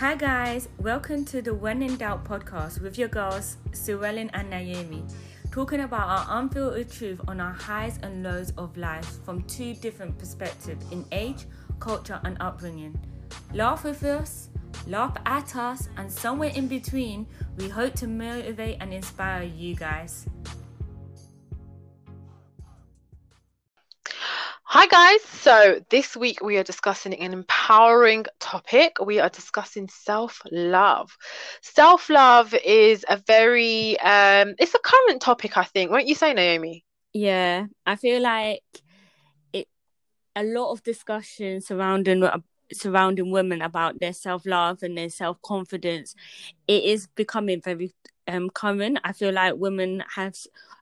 Hi, guys, welcome to the When in Doubt podcast with your girls, Suellen and Naomi, talking about our unfiltered truth on our highs and lows of life from two different perspectives in age, culture, and upbringing. Laugh with us, laugh at us, and somewhere in between, we hope to motivate and inspire you guys. Hi, guys. So, this week we are discussing an empowering topic. We are discussing self love. Self love is a very, um, it's a current topic, I think. Won't you say, Naomi? Yeah, I feel like it, a lot of discussion surrounding surrounding women about their self love and their self confidence. It is becoming very um. I feel like women have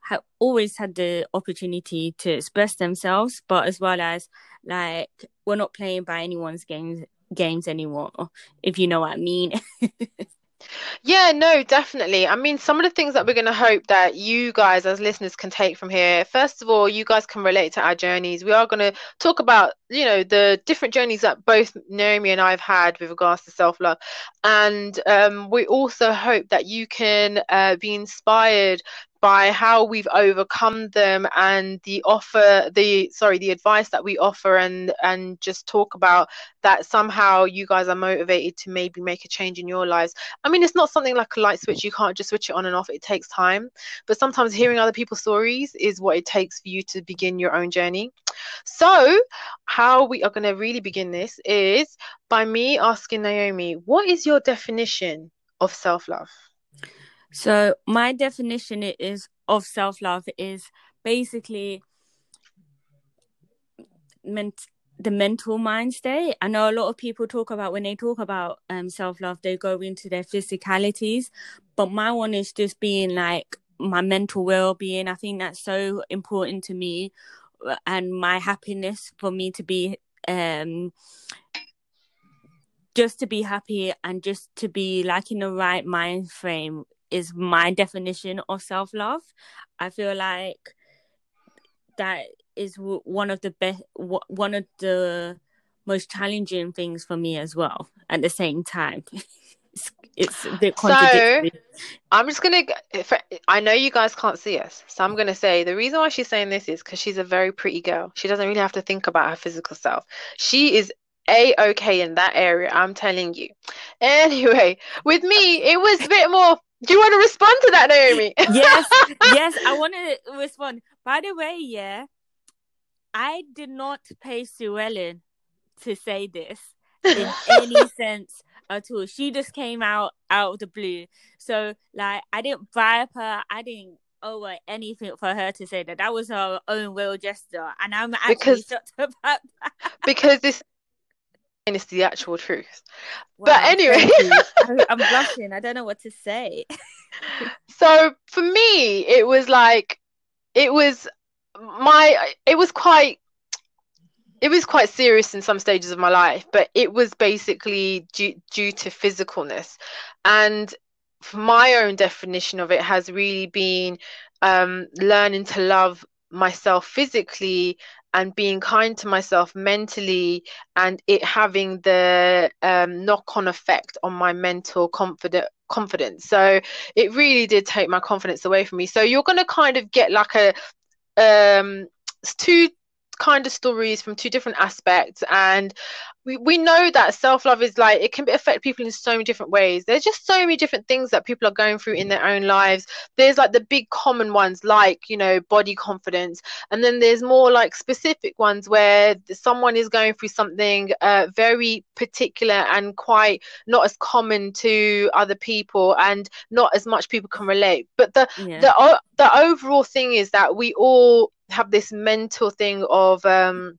have always had the opportunity to express themselves, but as well as like we're not playing by anyone's games games anymore, if you know what I mean. Yeah, no, definitely. I mean, some of the things that we're going to hope that you guys, as listeners, can take from here. First of all, you guys can relate to our journeys. We are going to talk about, you know, the different journeys that both Naomi and I have had with regards to self love. And um, we also hope that you can uh, be inspired by how we've overcome them and the offer the sorry the advice that we offer and and just talk about that somehow you guys are motivated to maybe make a change in your lives. I mean it's not something like a light switch. You can't just switch it on and off. It takes time. But sometimes hearing other people's stories is what it takes for you to begin your own journey. So how we are going to really begin this is by me asking naomi what is your definition of self-love so my definition is of self love is basically meant the mental mind state. I know a lot of people talk about when they talk about um self love, they go into their physicalities, but my one is just being like my mental well being. I think that's so important to me, uh, and my happiness for me to be um just to be happy and just to be like in the right mind frame is my definition of self love. I feel like that is one of the best, one of the most challenging things for me as well. At the same time, it's, it's a bit contradictory. So, I'm just gonna. I know you guys can't see us, so I'm gonna say the reason why she's saying this is because she's a very pretty girl. She doesn't really have to think about her physical self. She is a okay in that area. I'm telling you. Anyway, with me, it was a bit more do you want to respond to that, Naomi? yes, yes, I want to respond. By the way, yeah, I did not pay Suellen to say this in any sense at all. She just came out out of the blue. So, like, I didn't bribe her. I didn't owe her anything for her to say that. That was her own will gesture, and I'm actually because, shocked about that. because this it's the actual truth. Wow, but anyway, I'm blushing. I don't know what to say. so for me, it was like, it was my, it was quite, it was quite serious in some stages of my life, but it was basically due, due to physicalness. And my own definition of it has really been um, learning to love myself physically and being kind to myself mentally and it having the um, knock-on effect on my mental confidence. So it really did take my confidence away from me. So you're going to kind of get like a um two kind of stories from two different aspects and we, we know that self-love is like it can affect people in so many different ways. There's just so many different things that people are going through in their own lives. There's like the big common ones like you know body confidence and then there's more like specific ones where someone is going through something uh, very particular and quite not as common to other people and not as much people can relate. But the yeah. the, the overall thing is that we all have this mental thing of um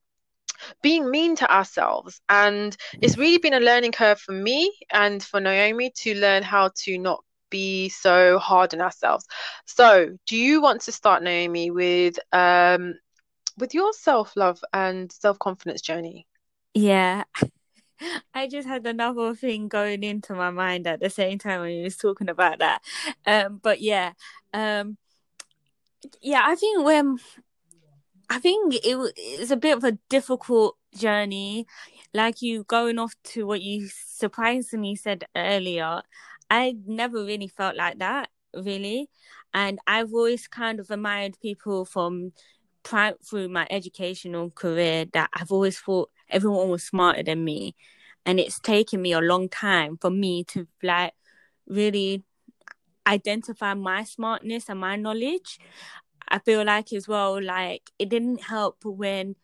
being mean to ourselves. And it's really been a learning curve for me and for Naomi to learn how to not be so hard on ourselves. So, do you want to start, Naomi, with um with your self love and self confidence journey? Yeah. I just had another thing going into my mind at the same time when you was talking about that. Um, but yeah, um, yeah, I think when I think it was a bit of a difficult journey like you going off to what you surprisingly said earlier, I never really felt like that, really. And I've always kind of admired people from through my educational career that I've always thought everyone was smarter than me. And it's taken me a long time for me to like really identify my smartness and my knowledge. I feel like as well, like it didn't help when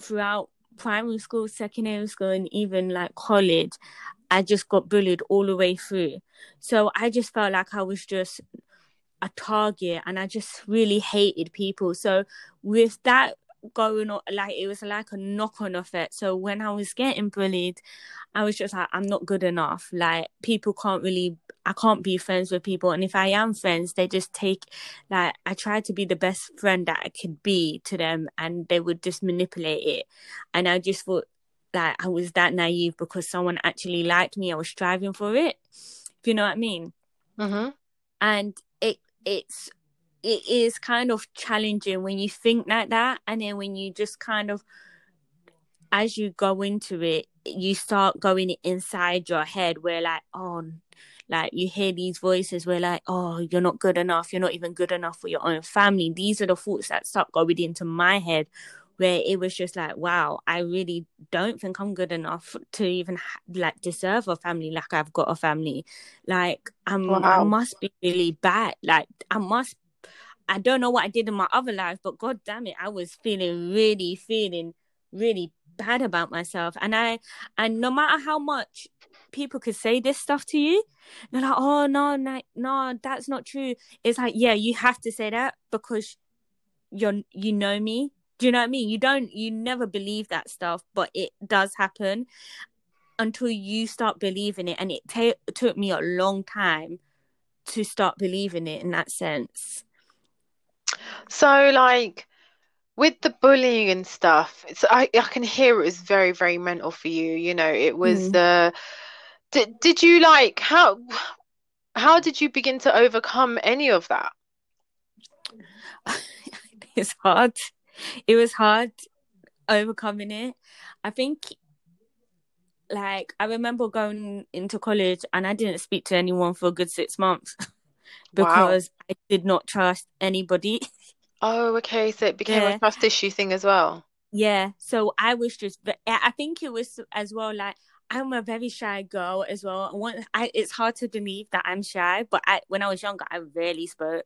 throughout primary school, secondary school, and even like college, I just got bullied all the way through. So I just felt like I was just a target and I just really hated people. So with that going on like it was like a knock on effect. So when I was getting bullied, I was just like, I'm not good enough. Like people can't really I can't be friends with people and if I am friends, they just take like I try to be the best friend that I could be to them and they would just manipulate it. And I just thought that I was that naive because someone actually liked me. I was striving for it. If you know what I mean. Mm-hmm. And it it's it is kind of challenging when you think like that and then when you just kind of as you go into it you start going inside your head where like oh like you hear these voices where like oh you're not good enough you're not even good enough for your own family. These are the thoughts that start going into my head where it was just like wow i really don't think i'm good enough to even like deserve a family like i've got a family. Like i'm wow. i must be really bad. Like i must I don't know what I did in my other life, but god damn it, I was feeling really, feeling really bad about myself. And I and no matter how much people could say this stuff to you, they're like, oh no, no, no, that's not true. It's like, yeah, you have to say that because you're you know me. Do you know what I mean? You don't you never believe that stuff, but it does happen until you start believing it. And it t- took me a long time to start believing it in that sense. So like with the bullying and stuff, it's I, I can hear it was very, very mental for you. You know, it was mm. the did did you like how how did you begin to overcome any of that? it's hard. It was hard overcoming it. I think like I remember going into college and I didn't speak to anyone for a good six months because wow. I did not trust anybody. Oh, okay. So it became yeah. a trust issue thing as well. Yeah. So I was just, I think it was as well like I'm a very shy girl as well. I want, I, it's hard to believe that I'm shy, but I, when I was younger, I rarely spoke.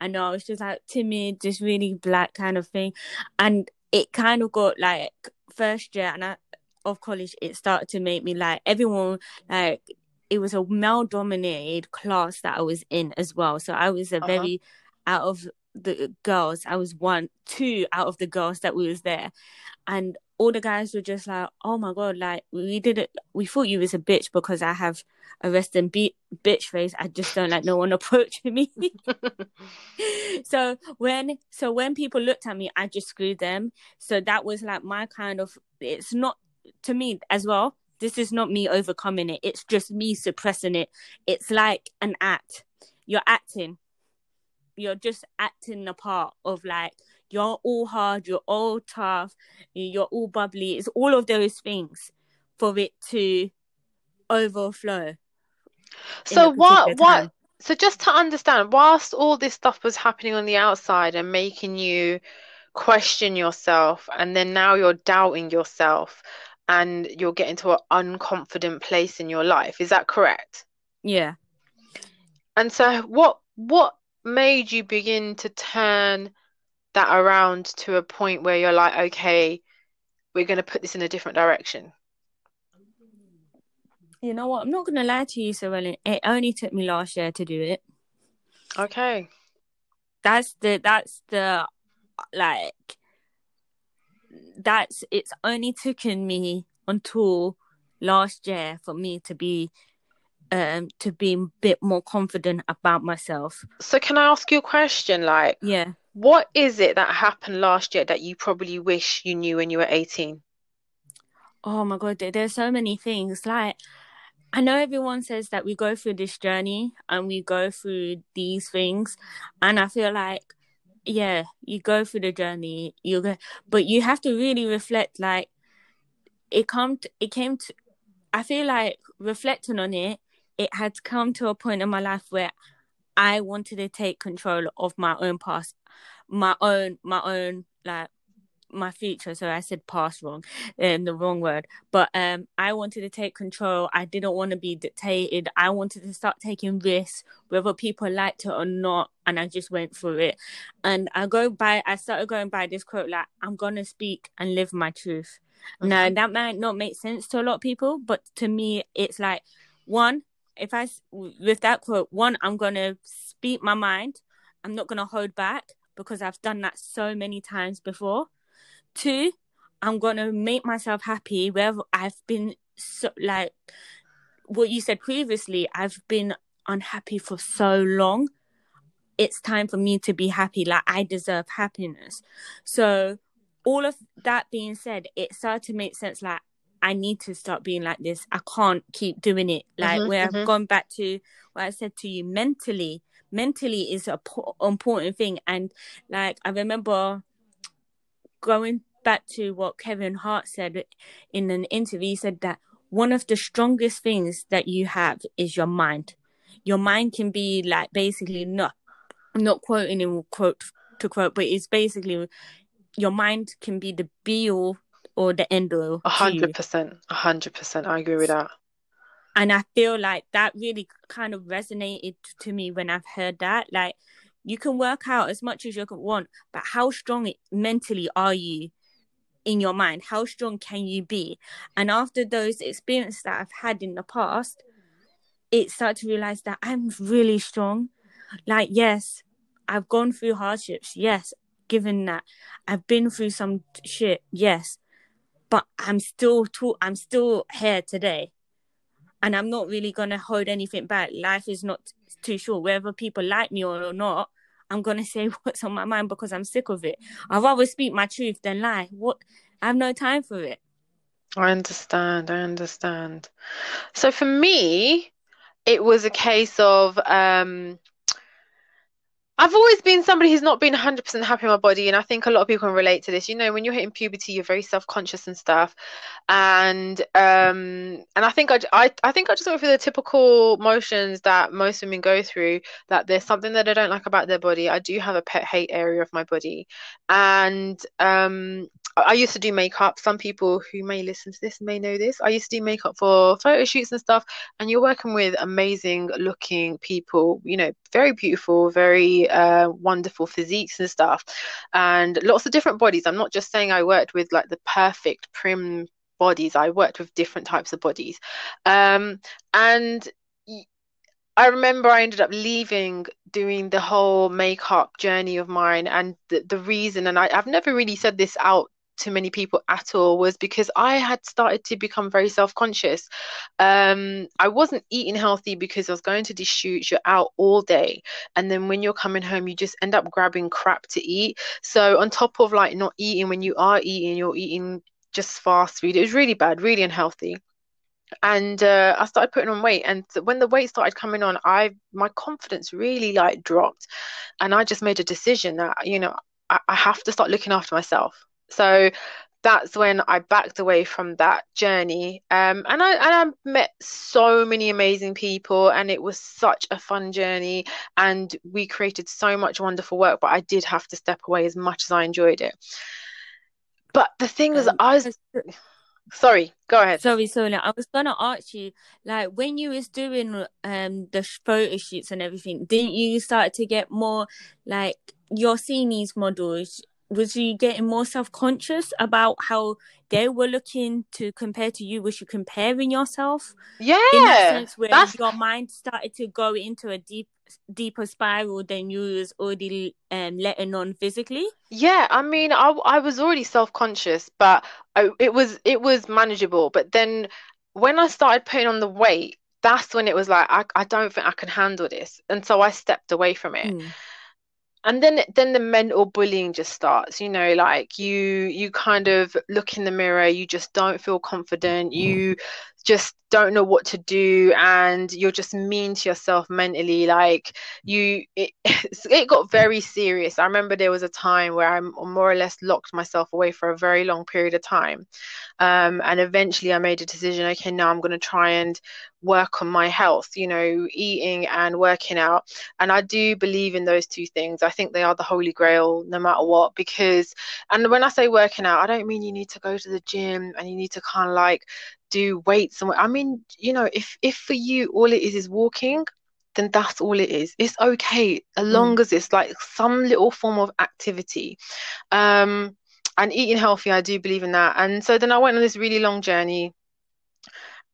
I know I was just like timid, just really black kind of thing, and it kind of got like first year and I, of college, it started to make me like everyone like it was a male dominated class that I was in as well. So I was a uh-huh. very out of the girls, I was one, two out of the girls that we was there, and all the guys were just like, "Oh my god!" Like we did it. We thought you was a bitch because I have a resting be- bitch face. I just don't like no one approaching me. so when so when people looked at me, I just screwed them. So that was like my kind of. It's not to me as well. This is not me overcoming it. It's just me suppressing it. It's like an act. You're acting you're just acting the part of like you're all hard, you're all tough, you're all bubbly. It's all of those things for it to overflow. So what what so just to understand, whilst all this stuff was happening on the outside and making you question yourself and then now you're doubting yourself and you're getting to an unconfident place in your life, is that correct? Yeah. And so what what made you begin to turn that around to a point where you're like, okay, we're going to put this in a different direction? You know what? I'm not going to lie to you, Sorellen. It only took me last year to do it. Okay. That's the, that's the, like, that's, it's only taken me until last year for me to be um to be a bit more confident about myself. So can I ask you a question like yeah what is it that happened last year that you probably wish you knew when you were 18? Oh my god, there's so many things like I know everyone says that we go through this journey and we go through these things and I feel like yeah, you go through the journey, you go but you have to really reflect like it come to, it came to I feel like reflecting on it, it had come to a point in my life where I wanted to take control of my own past, my own my own like my future. So I said past wrong, um, the wrong word. But um, I wanted to take control. I didn't want to be dictated. I wanted to start taking risks, whether people liked it or not. And I just went for it. And I go by. I started going by this quote like, "I'm gonna speak and live my truth." Mm-hmm. Now that might not make sense to a lot of people, but to me, it's like one. If I with that quote, one, I'm gonna speak my mind. I'm not gonna hold back because I've done that so many times before. Two, I'm gonna make myself happy Where I've been so like what you said previously, I've been unhappy for so long. It's time for me to be happy. Like I deserve happiness. So all of that being said, it started to make sense like I need to start being like this. I can't keep doing it. Like mm-hmm, where mm-hmm. I've gone back to what I said to you mentally. Mentally is a po- important thing, and like I remember going back to what Kevin Hart said in an interview, he said that one of the strongest things that you have is your mind. Your mind can be like basically not I'm not quoting him quote to quote, but it's basically your mind can be the be all or the end all. A hundred percent. A hundred percent. I agree with that. And I feel like that really kind of resonated to me when I've heard that. Like you can work out as much as you want, but how strong mentally are you in your mind? How strong can you be? And after those experiences that I've had in the past, it started to realize that I'm really strong. Like, yes, I've gone through hardships. Yes, given that I've been through some shit. Yes, but I'm still I'm still here today. And I'm not really gonna hold anything back. Life is not too short. Whether people like me or not, I'm gonna say what's on my mind because I'm sick of it. I'd rather speak my truth than lie. What I have no time for it. I understand, I understand. So for me, it was a case of um I've always been somebody who's not been 100% happy in my body, and I think a lot of people can relate to this. You know, when you're hitting puberty, you're very self-conscious and stuff, and um, and I think I, I, I think I just went through the typical motions that most women go through. That there's something that I don't like about their body. I do have a pet hate area of my body, and um, I used to do makeup. Some people who may listen to this may know this. I used to do makeup for photo shoots and stuff, and you're working with amazing looking people. You know, very beautiful, very uh, wonderful physiques and stuff, and lots of different bodies. I'm not just saying I worked with like the perfect prim bodies. I worked with different types of bodies, um, and I remember I ended up leaving doing the whole makeup journey of mine, and the, the reason, and I, have never really said this out to many people at all was because I had started to become very self conscious. Um, I wasn't eating healthy because I was going to these shoots, you're out all day. And then when you're coming home, you just end up grabbing crap to eat. So, on top of like not eating, when you are eating, you're eating just fast food. It was really bad, really unhealthy and uh, I started putting on weight. And when the weight started coming on, I my confidence really like dropped, and I just made a decision that you know I, I have to start looking after myself. So that's when I backed away from that journey. Um, and I and I met so many amazing people, and it was such a fun journey. And we created so much wonderful work. But I did have to step away as much as I enjoyed it. But the thing um, is, I was. Sorry, go ahead. Sorry, sorry. I was gonna ask you, like, when you was doing um the photo shoots and everything, didn't you start to get more like you're seeing these models was you getting more self-conscious about how they were looking to compare to you? Was you comparing yourself? Yeah in that sense where that's... your mind started to go into a deep deeper spiral than you was already um letting on physically? Yeah i mean i, I was already self-conscious but I, it was it was manageable. But then when i started putting on the weight that's when it was like i, I don't think i can handle this. And so i stepped away from it. Mm and then then the mental bullying just starts you know like you you kind of look in the mirror you just don't feel confident mm-hmm. you just don't know what to do and you're just mean to yourself mentally like you it, it got very serious. I remember there was a time where i more or less locked myself away for a very long period of time um, and eventually i made a decision okay now i'm going to try and work on my health you know eating and working out. And i do believe in those two things. I think they are the holy grail no matter what because and when i say working out i don't mean you need to go to the gym and you need to kind of like do weights and I mean, you know, if if for you all it is is walking, then that's all it is. It's okay as mm. long mm. as it's like some little form of activity. Um and eating healthy, I do believe in that. And so then I went on this really long journey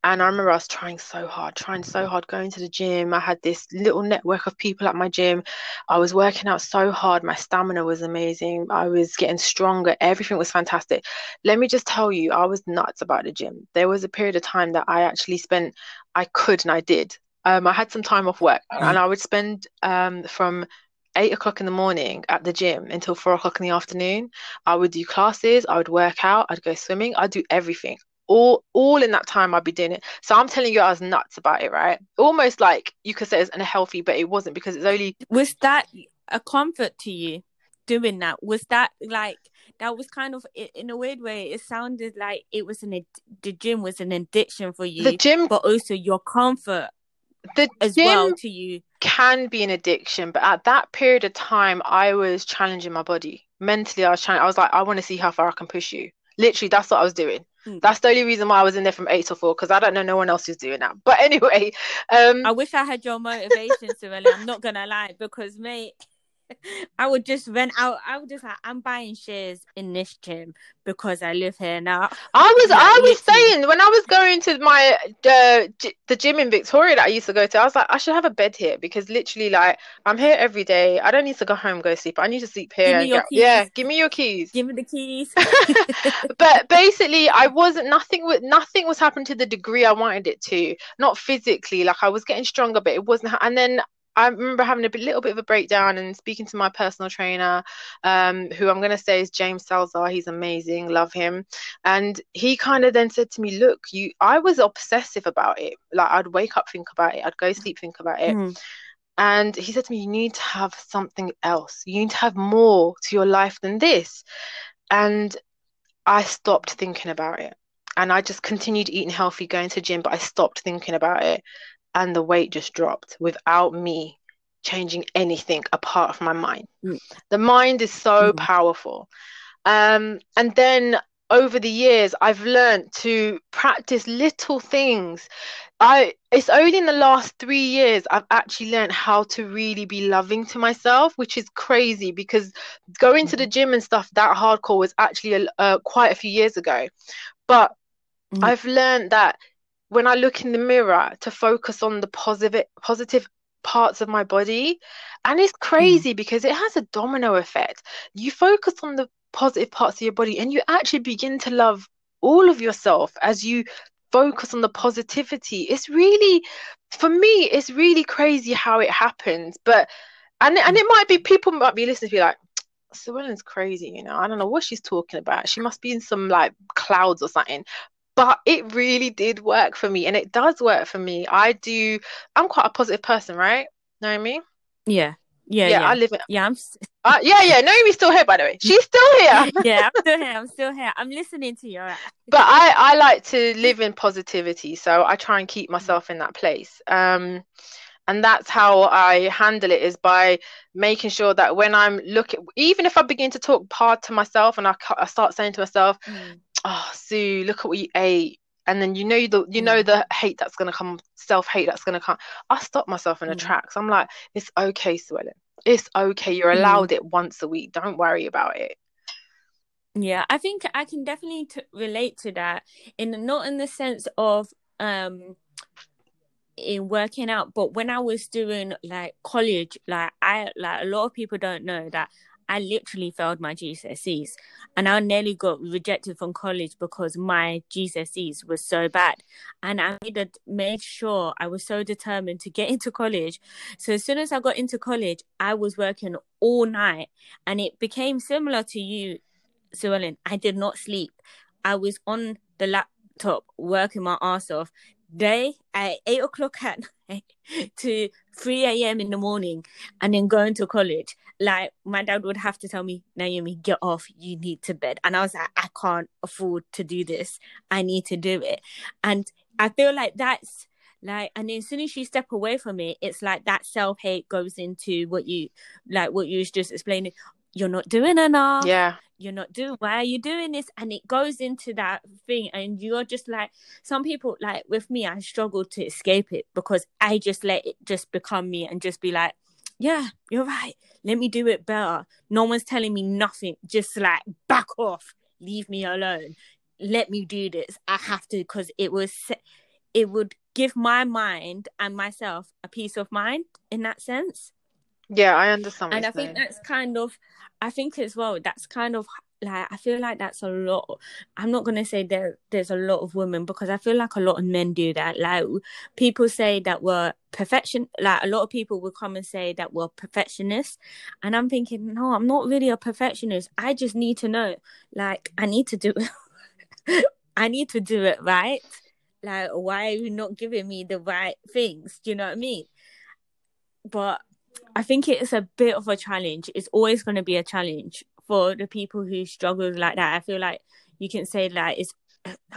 and I remember I was trying so hard, trying so hard, going to the gym. I had this little network of people at my gym. I was working out so hard. My stamina was amazing. I was getting stronger. Everything was fantastic. Let me just tell you, I was nuts about the gym. There was a period of time that I actually spent, I could and I did. Um, I had some time off work and I would spend um, from eight o'clock in the morning at the gym until four o'clock in the afternoon. I would do classes, I would work out, I'd go swimming, I'd do everything all all in that time I'd be doing it. So I'm telling you, I was nuts about it, right? Almost like you could say it's unhealthy, but it wasn't because it's only. Was that a comfort to you doing that? Was that like that was kind of in a weird way? It sounded like it was an the gym was an addiction for you. The gym, but also your comfort the as well to you can be an addiction. But at that period of time, I was challenging my body mentally. I was trying. I was like, I want to see how far I can push you. Literally, that's what I was doing. Mm. That's the only reason why I was in there from eight to four because I don't know no one else is doing that. But anyway, um, I wish I had your motivation, Sorelle. I'm not gonna lie because mate, I would just rent out. I would just like, I'm buying shares in this gym because I live here now. I was, like, I was literally. saying when I was going to my uh, g- the gym in Victoria that I used to go to, I was like, I should have a bed here because literally, like, I'm here every day. I don't need to go home go sleep. I need to sleep here. Get, yeah, give me your keys. Give me the keys. but basically, I wasn't nothing. With nothing was happening to the degree I wanted it to. Not physically, like I was getting stronger, but it wasn't. And then I remember having a little bit of a breakdown and speaking to my personal trainer, um, who I'm going to say is James Salzar. He's amazing, love him. And he kind of then said to me, "Look, you, I was obsessive about it. Like I'd wake up, think about it. I'd go sleep, think about it." Mm. And he said to me, "You need to have something else. You need to have more to your life than this." And I stopped thinking about it. And I just continued eating healthy, going to gym, but I stopped thinking about it and the weight just dropped without me changing anything apart from my mind. Mm. The mind is so mm. powerful. Um, and then over the years, I've learned to practice little things. I it's only in the last three years I've actually learned how to really be loving to myself, which is crazy because going to the mm. gym and stuff that hardcore was actually uh, quite a few years ago. But mm. I've learned that when I look in the mirror to focus on the positive positive parts of my body and it's crazy mm. because it has a domino effect you focus on the positive parts of your body and you actually begin to love all of yourself as you focus on the positivity it's really for me it's really crazy how it happens but and and it might be people might be listening to be like Sorelle's crazy, you know. I don't know what she's talking about. She must be in some like clouds or something but it really did work for me and it does work for me i do i'm quite a positive person right know what i mean yeah yeah, yeah, yeah. I live. Yeah, I'm. Uh, yeah, yeah. Naomi's still here, by the way. She's still here. yeah, I'm still here. I'm still here. I'm listening to you. but I, I like to live in positivity, so I try and keep myself in that place. Um, and that's how I handle it is by making sure that when I'm looking, even if I begin to talk hard to myself and I, I start saying to myself, mm oh Sue, look at what you ate. And then you know the you know mm. the hate that's gonna come, self hate that's gonna come. I stop myself in the mm. tracks. I'm like, it's okay, Suellen. It's okay. You're allowed mm. it once a week. Don't worry about it. Yeah, I think I can definitely t- relate to that. In not in the sense of um in working out, but when I was doing like college, like I like a lot of people don't know that I literally failed my GCSEs and I nearly got rejected from college because my GCSEs was so bad. And I made, a, made sure I was so determined to get into college. So as soon as I got into college, I was working all night and it became similar to you, Suellen. I did not sleep. I was on the laptop working my ass off, day at eight o'clock at to 3 a.m. in the morning and then going to college. Like my dad would have to tell me, Naomi, get off, you need to bed. And I was like, I can't afford to do this. I need to do it. And I feel like that's like and then as soon as you step away from it, it's like that self hate goes into what you like what you was just explaining. You're not doing enough. Yeah. You're not doing why are you doing this? And it goes into that thing and you're just like some people like with me i struggle to escape it because i just let it just become me and just be like yeah you're right. Let me do it better. No one's telling me nothing. Just like back off. Leave me alone. Let me do this. I have to because it was it would give my mind and myself a peace of mind in that sense yeah i understand and i think that's kind of I think as well that's kind of like I feel like that's a lot. I'm not gonna say there there's a lot of women because I feel like a lot of men do that. Like people say that we're perfection. Like a lot of people will come and say that we're perfectionists, and I'm thinking, no, I'm not really a perfectionist. I just need to know. Like I need to do it. I need to do it right. Like why are you not giving me the right things? Do you know what I mean? But I think it's a bit of a challenge. It's always going to be a challenge for the people who struggle like that. I feel like you can say like it's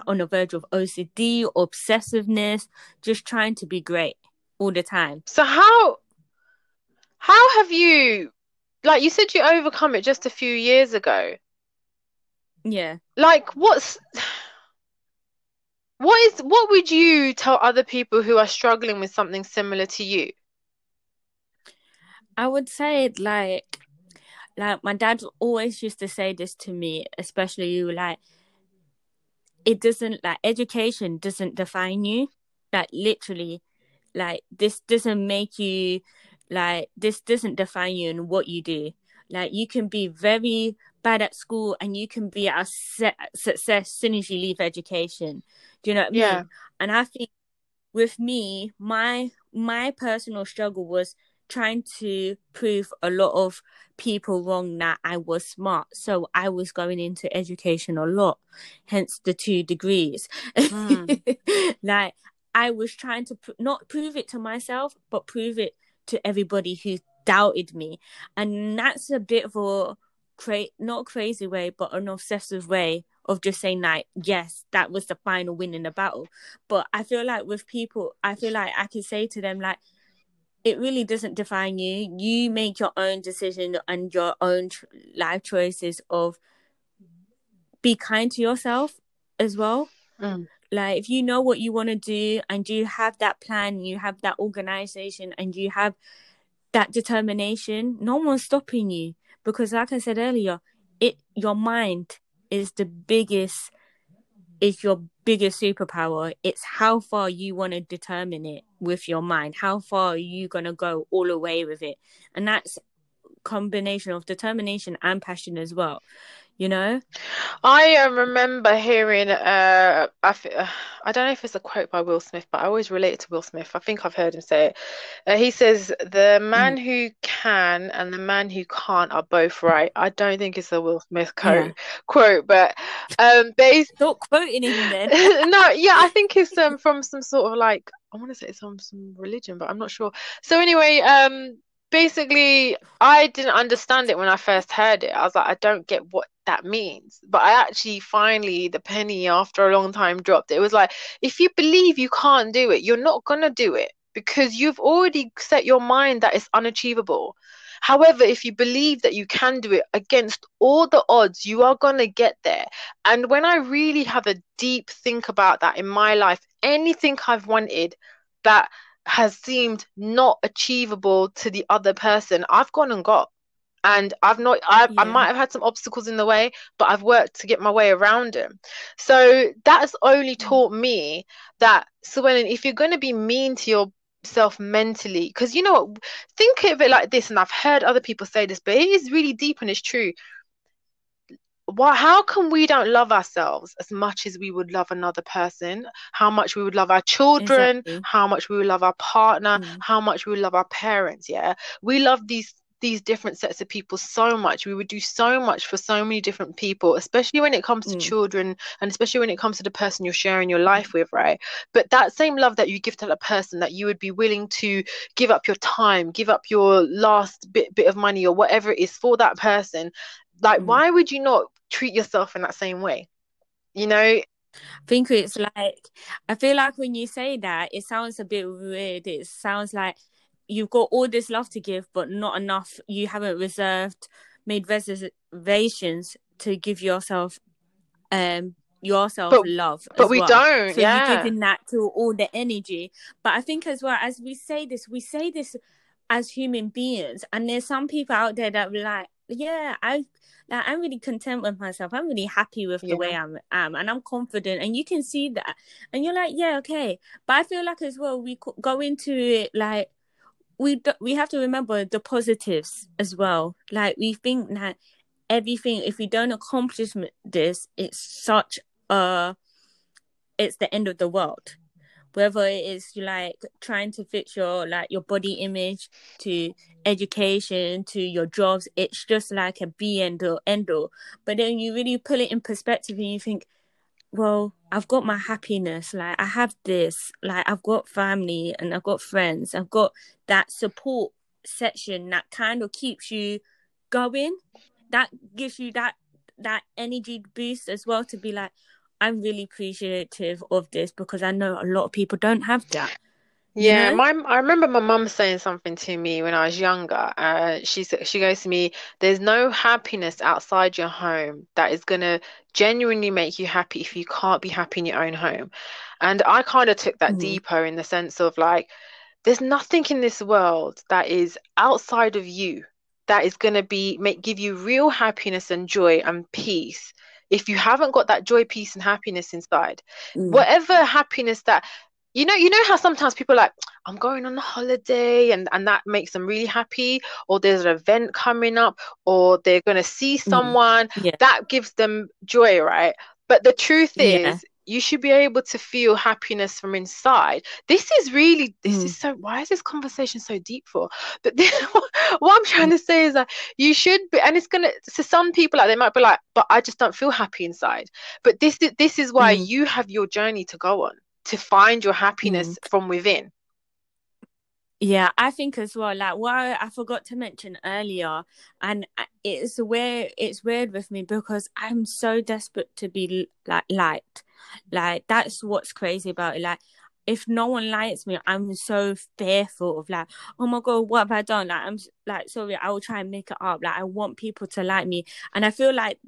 on the verge of OCD, obsessiveness, just trying to be great all the time. So how how have you like you said you overcome it just a few years ago? Yeah. Like what's what is what would you tell other people who are struggling with something similar to you? I would say it like like my dad always used to say this to me, especially you like it doesn't like education doesn't define you. Like literally, like this doesn't make you like this doesn't define you and what you do. Like you can be very bad at school and you can be a success as soon as you leave education. Do you know what I mean? And I think with me, my my personal struggle was trying to prove a lot of people wrong that I was smart. So I was going into education a lot, hence the two degrees. Mm. like I was trying to pr- not prove it to myself, but prove it to everybody who doubted me. And that's a bit of a cra- not crazy way, but an obsessive way of just saying like, yes, that was the final win in the battle. But I feel like with people, I feel like I can say to them like, it really doesn't define you. You make your own decision and your own tr- life choices of be kind to yourself as well. Mm. Like if you know what you want to do and you have that plan, you have that organization and you have that determination, no one's stopping you because like I said earlier, it your mind is the biggest is your biggest superpower. It's how far you want to determine it with your mind. How far are you going to go all the way with it? And that's combination of determination and passion as well you know i uh, remember hearing uh I, uh, I don't know if it's a quote by will smith but i always relate it to will smith i think i've heard him say it uh, he says the man mm. who can and the man who can't are both right i don't think it's a will smith quote yeah. quote but um based not quoting him then no yeah i think it's um from some sort of like I want to say it's from some religion, but I'm not sure. So anyway, um, basically I didn't understand it when I first heard it. I was like, I don't get what that means. But I actually finally the penny after a long time dropped. It was like, if you believe you can't do it, you're not gonna do it because you've already set your mind that it's unachievable. However, if you believe that you can do it against all the odds, you are going to get there. And when I really have a deep think about that in my life, anything I've wanted that has seemed not achievable to the other person, I've gone and got. And I've not, I've, yeah. I might have had some obstacles in the way, but I've worked to get my way around them. So that has only mm. taught me that, so when, if you're going to be mean to yourself mentally, because you know what, think of it like this, and I've heard other people say this, but it is really deep and it's true why how come we don't love ourselves as much as we would love another person how much we would love our children exactly. how much we would love our partner mm. how much we would love our parents yeah we love these these different sets of people so much. We would do so much for so many different people, especially when it comes to Mm. children and especially when it comes to the person you're sharing your life with, right? But that same love that you give to that person, that you would be willing to give up your time, give up your last bit bit of money or whatever it is for that person, like Mm. why would you not treat yourself in that same way? You know, I think it's like I feel like when you say that, it sounds a bit weird. It sounds like you've got all this love to give, but not enough. You haven't reserved, made reservations to give yourself, um, yourself But- love. but we well. don't, So yeah. you're giving that to all the energy. But I think as well as we say this, we say this as human beings, and there's some people out there that like, yeah, I like I'm really content with myself. I'm really happy with the Yeah. way I'm am, and I'm confident. And you can see that, and you're like, yeah, okay. But I feel like as well, we go into it like we we have to remember the positives as well. Like we think that everything, if we don't accomplish this, it's such a, it's the end of the world. Whether it is like trying to fix your like your body image to education to your jobs, it's just like a be end or end all. But then you really put it in perspective and you think, well, I've got my happiness. Like I have this. Like I've got family and I've got friends. I've got that support section that kind of keeps you going. That gives you that that energy boost as well to be like, I'm really appreciative of this because I know a lot of people don't have that. Yeah, my I remember my mum saying something to me when I was younger. Uh, she she goes to me, "There's no happiness outside your home that is gonna genuinely make you happy if you can't be happy in your own home." And I kind of took that Mhm. deeper in the sense of like, there's nothing in this world that is outside of you that is gonna be make give you real happiness and joy and peace if you haven't got that joy, peace, and happiness inside Mm. whatever happiness that you know you know how sometimes people are like i'm going on a holiday and and that makes them really happy or there's an event coming up or they're going to see someone Yeah. that gives them joy right but the truth is Yeah. You should be able to feel happiness from inside this is really this Mm. is so why is this conversation so deep for but this, what i'm trying to say is that you should be and it's gonna to some people like they might be like but i just don't feel happy inside but this is this is why Mm. you have your journey to go on to find your happiness Mm. from within Yeah, I think as well. Like what I, I forgot to mention earlier, and it's weird. It's weird with me because I'm so desperate to be like liked. Like that's what's crazy about it. Like if no one likes me, I'm so fearful of like, oh my god, what have I done? Like I'm like sorry, I will try and make it up. Like I want people to like me, and I feel like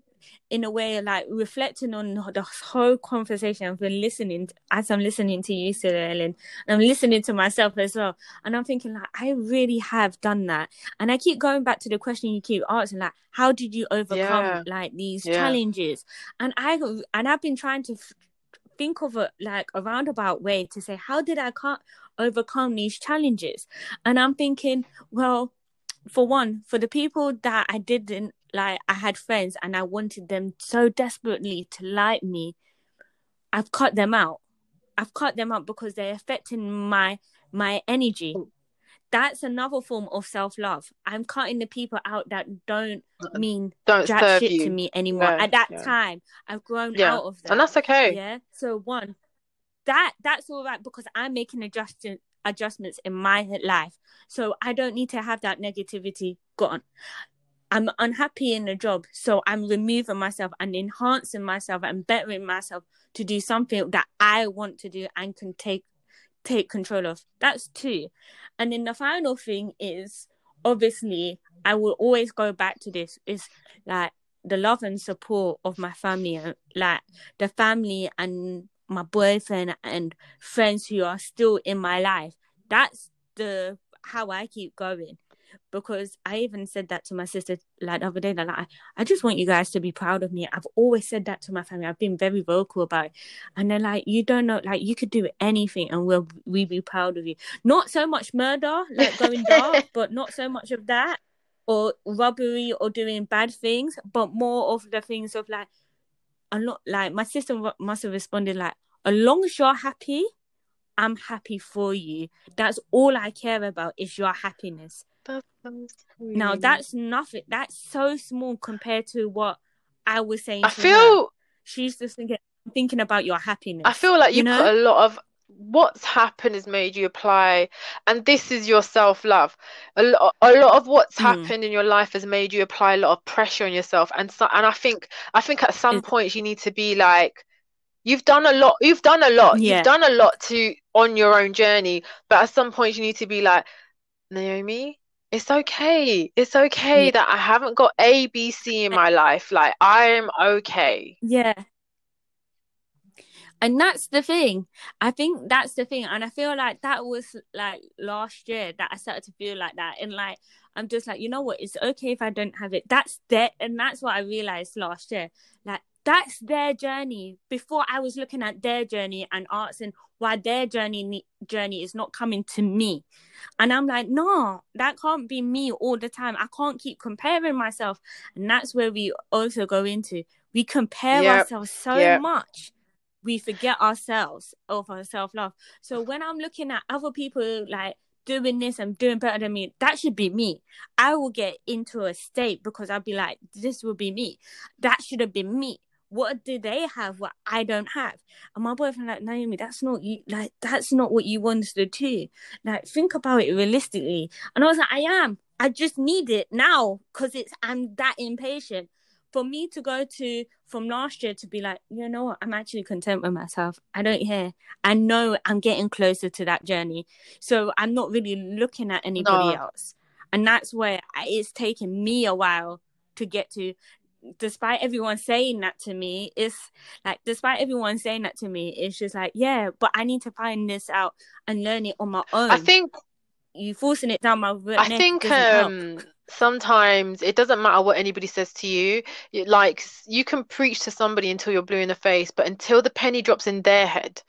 in a way, like reflecting on the whole conversation I've been listening as I'm listening to you, Cyril, and I'm listening to myself as well. And I'm thinking, like, I really have done that. And I keep going back to the question you keep asking, like, how did you overcome Yeah. like these Yeah. challenges? And I and I've been trying to f- think of a like a roundabout way to say, how did I ca- overcome these challenges? And I'm thinking, well, for one, for the people that I didn't like, I had friends and I wanted them so desperately to like me. I've cut them out. I've cut them out because they're affecting my my energy. Oh. That's another form of self love. I'm cutting the people out that don't uh, uh, mean don't jack shit you to me anymore. Yeah, At that yeah. time, I've grown Yeah. out of that. and that's okay Yeah. So one, that that's all right because I'm making adjustment adjustments in my life. So I don't need to have that negativity gone. I'm unhappy in a job, so I'm removing myself and enhancing myself and bettering myself to do something that I want to do and can take take control of. That's two. And then the final thing is obviously I will always go back to this is like the love and support of my family like the family and my boyfriend and friends who are still in my life. That's the how I keep going. Because I even said that to my sister like the other day, that like, I, I just want you guys to be proud of me. I've always said that to my family. I've been very vocal about it. And they're like, you don't know, like you could do anything and we'll we be proud of you. Not so much murder, like going dark, but not so much of that or robbery or doing bad things, but more of the things of like a lot like my sister must have responded like, as long as you're happy, I'm happy for you. That's all I care about is your happiness. Now that's nothing. That's so small compared to what I was saying. I feel her. she's just thinking thinking about your happiness. I feel like you, you know? put a lot of what's happened has made you apply, and this is your self love. A lot, a lot of what's Mm. happened in your life has made you apply a lot of pressure on yourself, and so, and I think, I think at some It's- points you need to be like, you've done a lot, you've done a lot, Yeah. you've done a lot to on your own journey, but at some point you need to be like, Naomi. It's okay. It's okay Yeah. that I haven't got A, B, C in my life. Like, I'm okay. Yeah. And that's the thing. I think that's the thing. And I feel like that was like last year that I started to feel like that. And like, I'm just like, you know what? It's okay if I don't have it. That's that. and that's what I realized last year. Like, that's their journey. Before I was looking at their journey and asking why their journey journey is not coming to me. And I'm like, no, that can't be me all the time. I can't keep comparing myself. And that's where we also go into. We compare Yep. ourselves so Yep. much. We forget ourselves of our self love. So when I'm looking at other people like doing this and doing better than me, that should be me. I will get into a state because I'll be like, this will be me. That should have been me. What do they have what I don't have? And my boyfriend like Naomi, that's not you. Like that's not what you wanted to do. Like think about it realistically. And I was like, I am. I just need it now because it's I'm that impatient. For me to go to from last year to be like, you know what, I'm actually content with myself. I don't care. I know I'm getting closer to that journey. So I'm not really looking at anybody No. else. And that's where it's taken me a while to get to despite everyone saying that to me, it's like despite everyone saying that to me, it's just like, yeah, but I need to find this out and learn it on my own. I think you forcing it down my I think doesn't help. um sometimes it doesn't matter what anybody says to you. It, like you can preach to somebody until you're blue in the face, but until the penny drops in their head,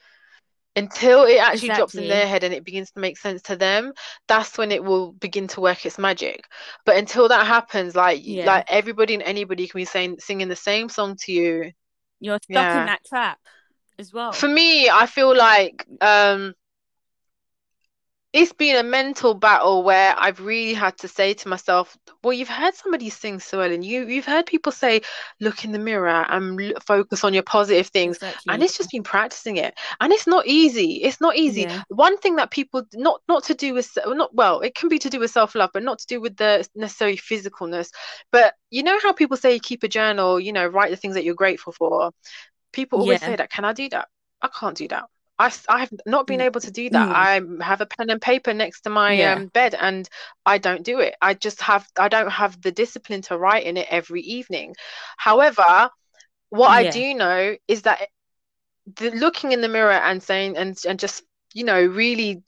until it actually drops in their head and it begins to make sense to them, that's when it will begin to work its magic. But until that happens, like Yeah. like everybody and anybody can be saying singing the same song to you. You're stuck Yeah. in that trap as well. For me, I feel like um it's been a mental battle where I've really had to say to myself, well, you've heard somebody sing so well, and you you've heard people say, look in the mirror and focus on your positive things. Exactly. And it's just been practicing it, and it's not easy. It's not easy. Yeah. One thing that people not not to do with not well, it can be to do with self love, but not to do with the necessary physicalness. But you know how people say keep a journal, you know, write the things that you're grateful for. People always Yeah. say that. Can I do that? I can't do that. I, I have not been Mm. able to do that. Mm. I have a pen and paper next to my Yeah. um, bed and I don't do it. I just have I don't have the discipline to write in it every evening. However, what I do know is that the looking in the mirror and saying and and just you know really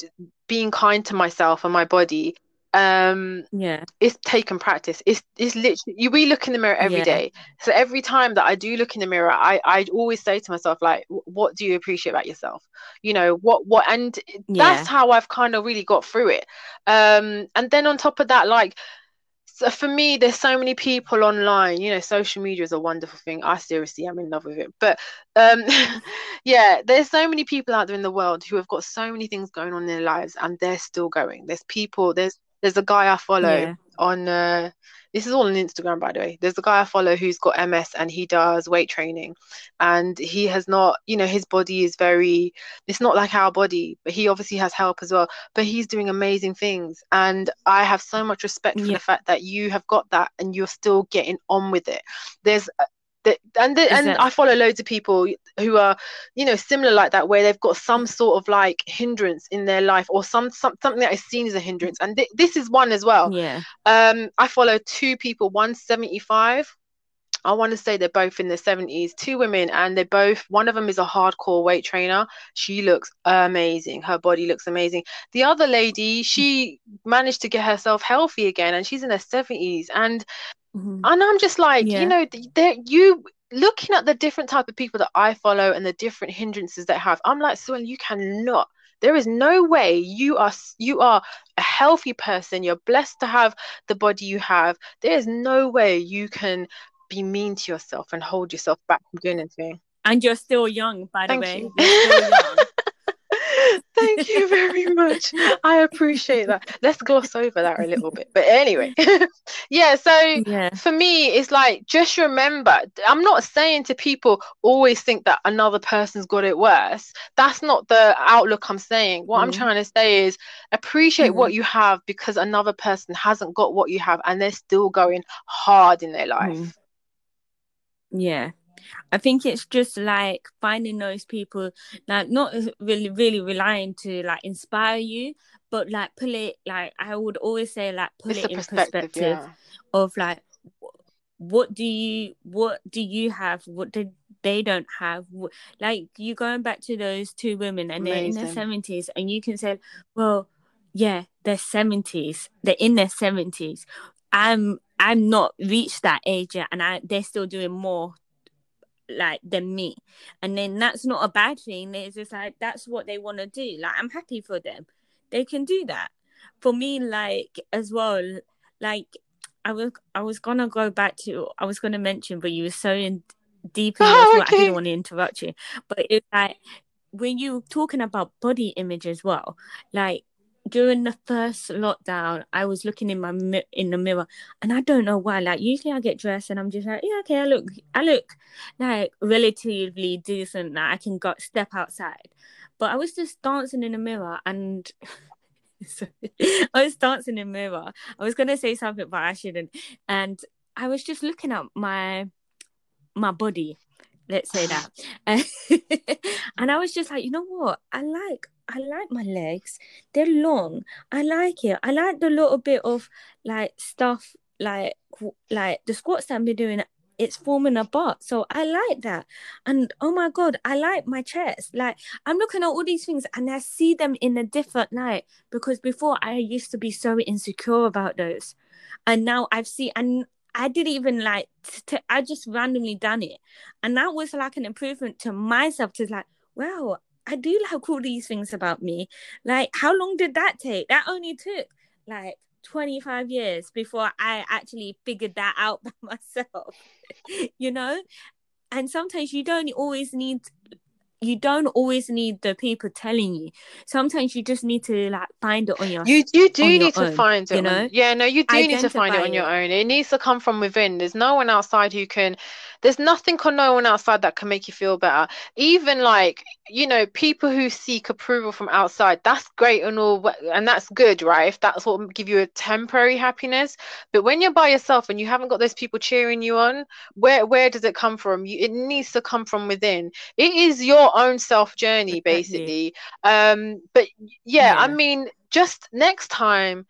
being kind to myself and my body um Yeah. it's taken practice. It's it's literally you we look in the mirror every Yeah. day. So every time that I do look in the mirror, I I always say to myself like, what do you appreciate about yourself? You know what what and Yeah. that's how I've kind of really got through it. Um, and then on top of that, like. So for me, there's so many people online. You know, social media is a wonderful thing. I seriously am in love with it. But um, yeah, there's so many people out there in the world who have got so many things going on in their lives, and they're still going. There's people. There's there's a guy I follow Yeah. on uh this is all on Instagram by the way. There's a guy I follow who's got MS and he does weight training and he has not, you know, his body is very it's not like our body, but he obviously has help as well. But he's doing amazing things and I have so much respect for Yeah. the fact that you have got that and you're still getting on with it. There's the, and the, and. I follow loads of people who are you know similar like that where they've got some sort of like hindrance in their life or some, some something that is seen as a hindrance. And th- this is one as well. Yeah. um i follow two people 175 i want to say they're both in their 70s two women and they're both one of them is a hardcore weight trainer. She looks amazing. Her body looks amazing. The other lady she managed to get herself healthy again and she's in her 70s and Mhm. and I'm just like, Yeah. you know, there you looking at the different type of people that I follow and the different hindrances they have. I'm like, Swen, you cannot. There is no way you are you are a healthy person. You're blessed to have the body you have. There is no way you can be mean to yourself and hold yourself back from doing anything. And you're still young, by the Thank way. you. You're still young. Thank you very much. I appreciate that. Let's gloss over that a little bit. But anyway, yeah, so Yeah. for me, it's like just remember, I'm not saying to people always think that another person's got it worse. That's not the outlook I'm saying. What I'm Mhm. trying to say is appreciate Mhm. what you have because another person hasn't got what you have and they're still going hard in their life. Mhm. Yeah. I think it's just like finding those people, like not really, really relying to like inspire you, but like pull it, like I would always say, like pull It's it in perspective, perspective yeah. of like, what do you, what do you have? What did they don't have? Like you going back to those two women and they're in their seventies, and you can say, well, yeah, they're seventies, they're in their seventies. I'm, I'm not reached that age yet, and I, they're still doing more like than me. And then that's not a bad thing. It's just like that's what they want to do. Like i'm happy for them. They can do that. For me like as well like i was i was gonna go back to i was gonna mention but you were so in deep in Oh, thought i okay. didn't want to interrupt you. But it's like when you're talking about body image as well like during the first lockdown i was looking in my mi- in the mirror and i don't know why like usually i get dressed and i'm just like yeah okay i look i look like relatively decent that I can go step outside. But I was just dancing in the mirror and I was dancing in the mirror. I was gonna say something but I shouldn't. And I was just looking at my my body, let's say that. and I was just like, you know what? I like I like my legs. They're long. I like it. I like the little bit of like stuff like like the squats that been doing it's forming a butt. So I like that. And oh my God, I like my chest. Like I'm looking at all these things and I see them in a different light because before I used to be so insecure about those. And now I've seen, and I didn't even like, I just randomly done it. And that was like an improvement to myself to like, wow, I do like all these things about me. Like, how long did that take? That only took like 25 years before I actually figured that out by myself, you know? And sometimes you don't always need you don't always need the people telling you. Sometimes you just need to like find it on your You you do need to own, find it you on- know? yeah, no, you do need to find it on your own. It needs to come from within. There's no one outside who can there's nothing or no one outside that can make you feel better. Even like, you know, people who seek approval from outside, that's great and all and that's good, right? If that's what will give you a temporary happiness. But when you're by yourself and you haven't got those people cheering you on, where where does it come from? You, it needs to come from within. It is your own self journey, basically. Um, but yeah, I mean, just next time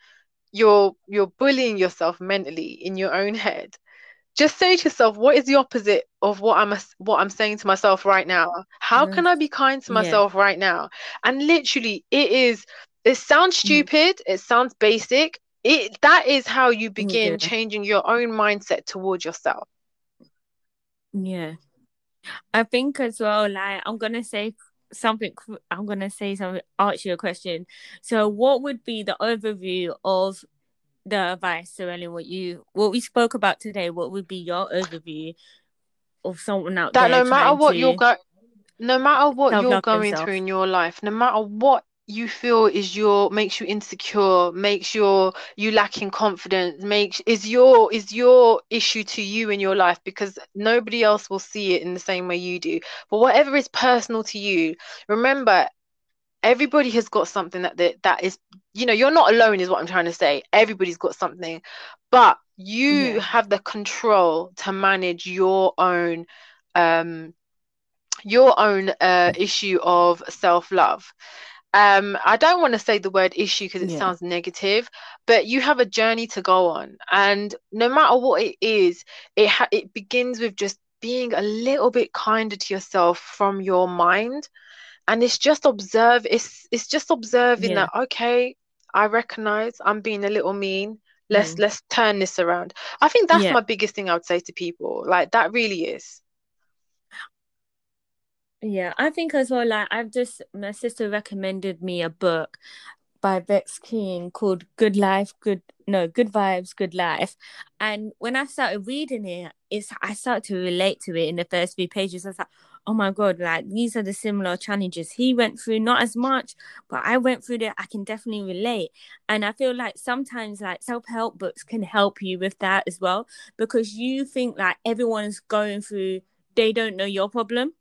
you're you're bullying yourself mentally in your own head, just say to yourself, what is the opposite of what I'm what I'm saying to myself right now? How can I be kind to Yeah. myself right now? And literally, it is. It sounds Mm. stupid. It sounds basic. It that is how you begin Yeah. changing your own mindset towards yourself. Yeah. I think as well, like I'm gonna say something I'm gonna say something ask you a question. So what would be the overview of the advice, Suellen, what you what we spoke about today, what would be your overview of someone out That there no matter what you're go no matter what you're going through in your life, no matter what you feel is your makes you insecure, makes your you lacking confidence, makes is your is your issue to you in your life because nobody else will see it in the same way you do. But whatever is personal to you, remember everybody has got something that that, that is you know you're not alone is what i'm trying to say everybody's got something but you Yeah. have the control to manage your own um your own uh issue of self-love um i don't want to say the word issue because it Yeah. sounds negative but you have a journey to go on and no matter what it is it ha- it begins with just being a little bit kinder to yourself from your mind and it's just observe it's it's just observing Yeah. that okay i recognize i'm being a little mean let's Mm. let's turn this around i think that's Yeah. my biggest thing i would say to people like that really is Yeah, I think as well, like I've just my sister recommended me a book by Vex King called Good Life, Good no, Good Vibes, Good Life. And when I started reading it, it's I started to relate to it in the first few pages. I was like, oh my god, like these are the similar challenges he went through, not as much, but I went through that. I can definitely relate. And I feel like sometimes like self-help books can help you with that as well, because you think like everyone's going through, they don't know your problem.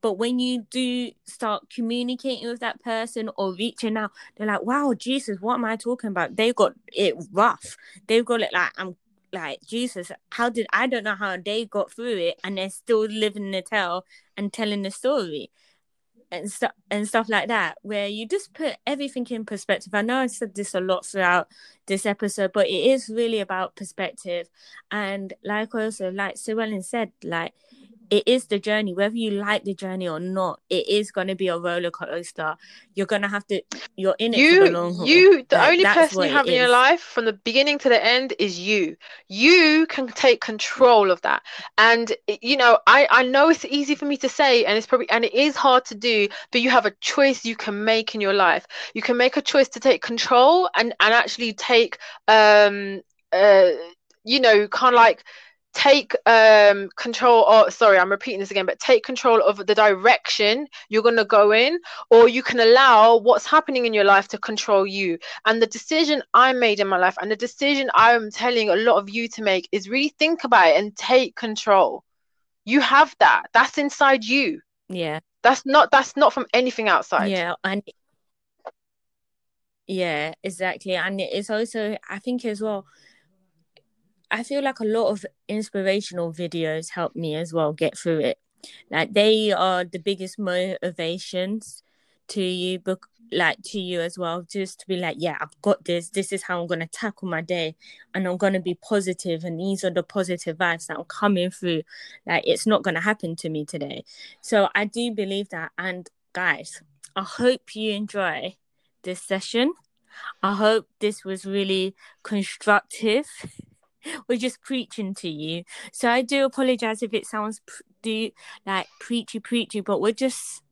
But when you do start communicating with that person or reaching out, they're like, wow, Jesus, what am I talking about? They've got it rough. They've got it like, I'm like, Jesus, how did I don't know how they got through it and they're still living the tale and telling the story and stuff and stuff like that where you just put everything in perspective. I know i said this a lot throughout this episode but it is really about perspective. And like also like Suellen said like it is the journey whether you like the journey or not it is going to be a roller coaster. You're going to have to you're in it you, for the long haul. you the like, only person you have in your life from the beginning to the end is you. You can take control of that. And you know i i know it's easy for me to say and it's probably and it is hard to do but you have a choice you can make in your life. You can make a choice to take control and and actually take um uh you know kind of like take um control or sorry i'm repeating this again but take control of the direction you're going to go in or you can allow what's happening in your life to control you. And the decision i made in my life and the decision i'm telling a lot of you to make is really think about it and take control. You have that. That's inside you. Yeah. That's not that's not from anything outside. Yeah and yeah exactly and it's also i think as well I feel like a lot of inspirational videos help me as well get through it. Like they are the biggest motivations to you, like to you as well, just to be like, yeah, I've got this. This is how I'm gonna tackle my day, and I'm gonna be positive, and these are the positive vibes that are coming through. Like it's not gonna happen to me today. So I do believe that. And guys, I hope you enjoy this session. I hope this was really constructive. we're just preaching to you. So I do apologize if it sounds do like preachy preachy, but we're just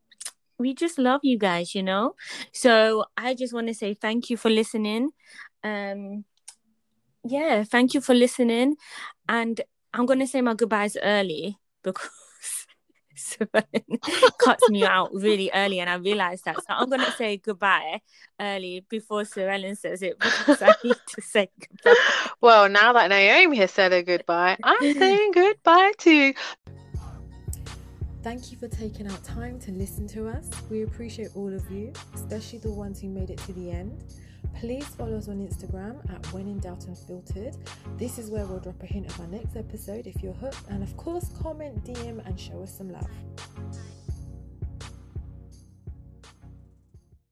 we just love you guys, you know. So I just want to say thank you for listening. Um yeah, thank you for listening. And I'm gonna say my goodbyes early because cuts me out really early, and I realized that. So I'm gonna say goodbye early before Sue Ellen says it because I need to say goodbye. Well, now that Naomi has said a goodbye, I'm saying goodbye too. Thank you for taking out time to listen to us. We appreciate all of you, especially the ones who made it to the end. Please follow us on Instagram at When in Doubt Unfiltered. This is where we'll drop a hint of our next episode if you're hooked, and of course, comment, DM, and show us some love.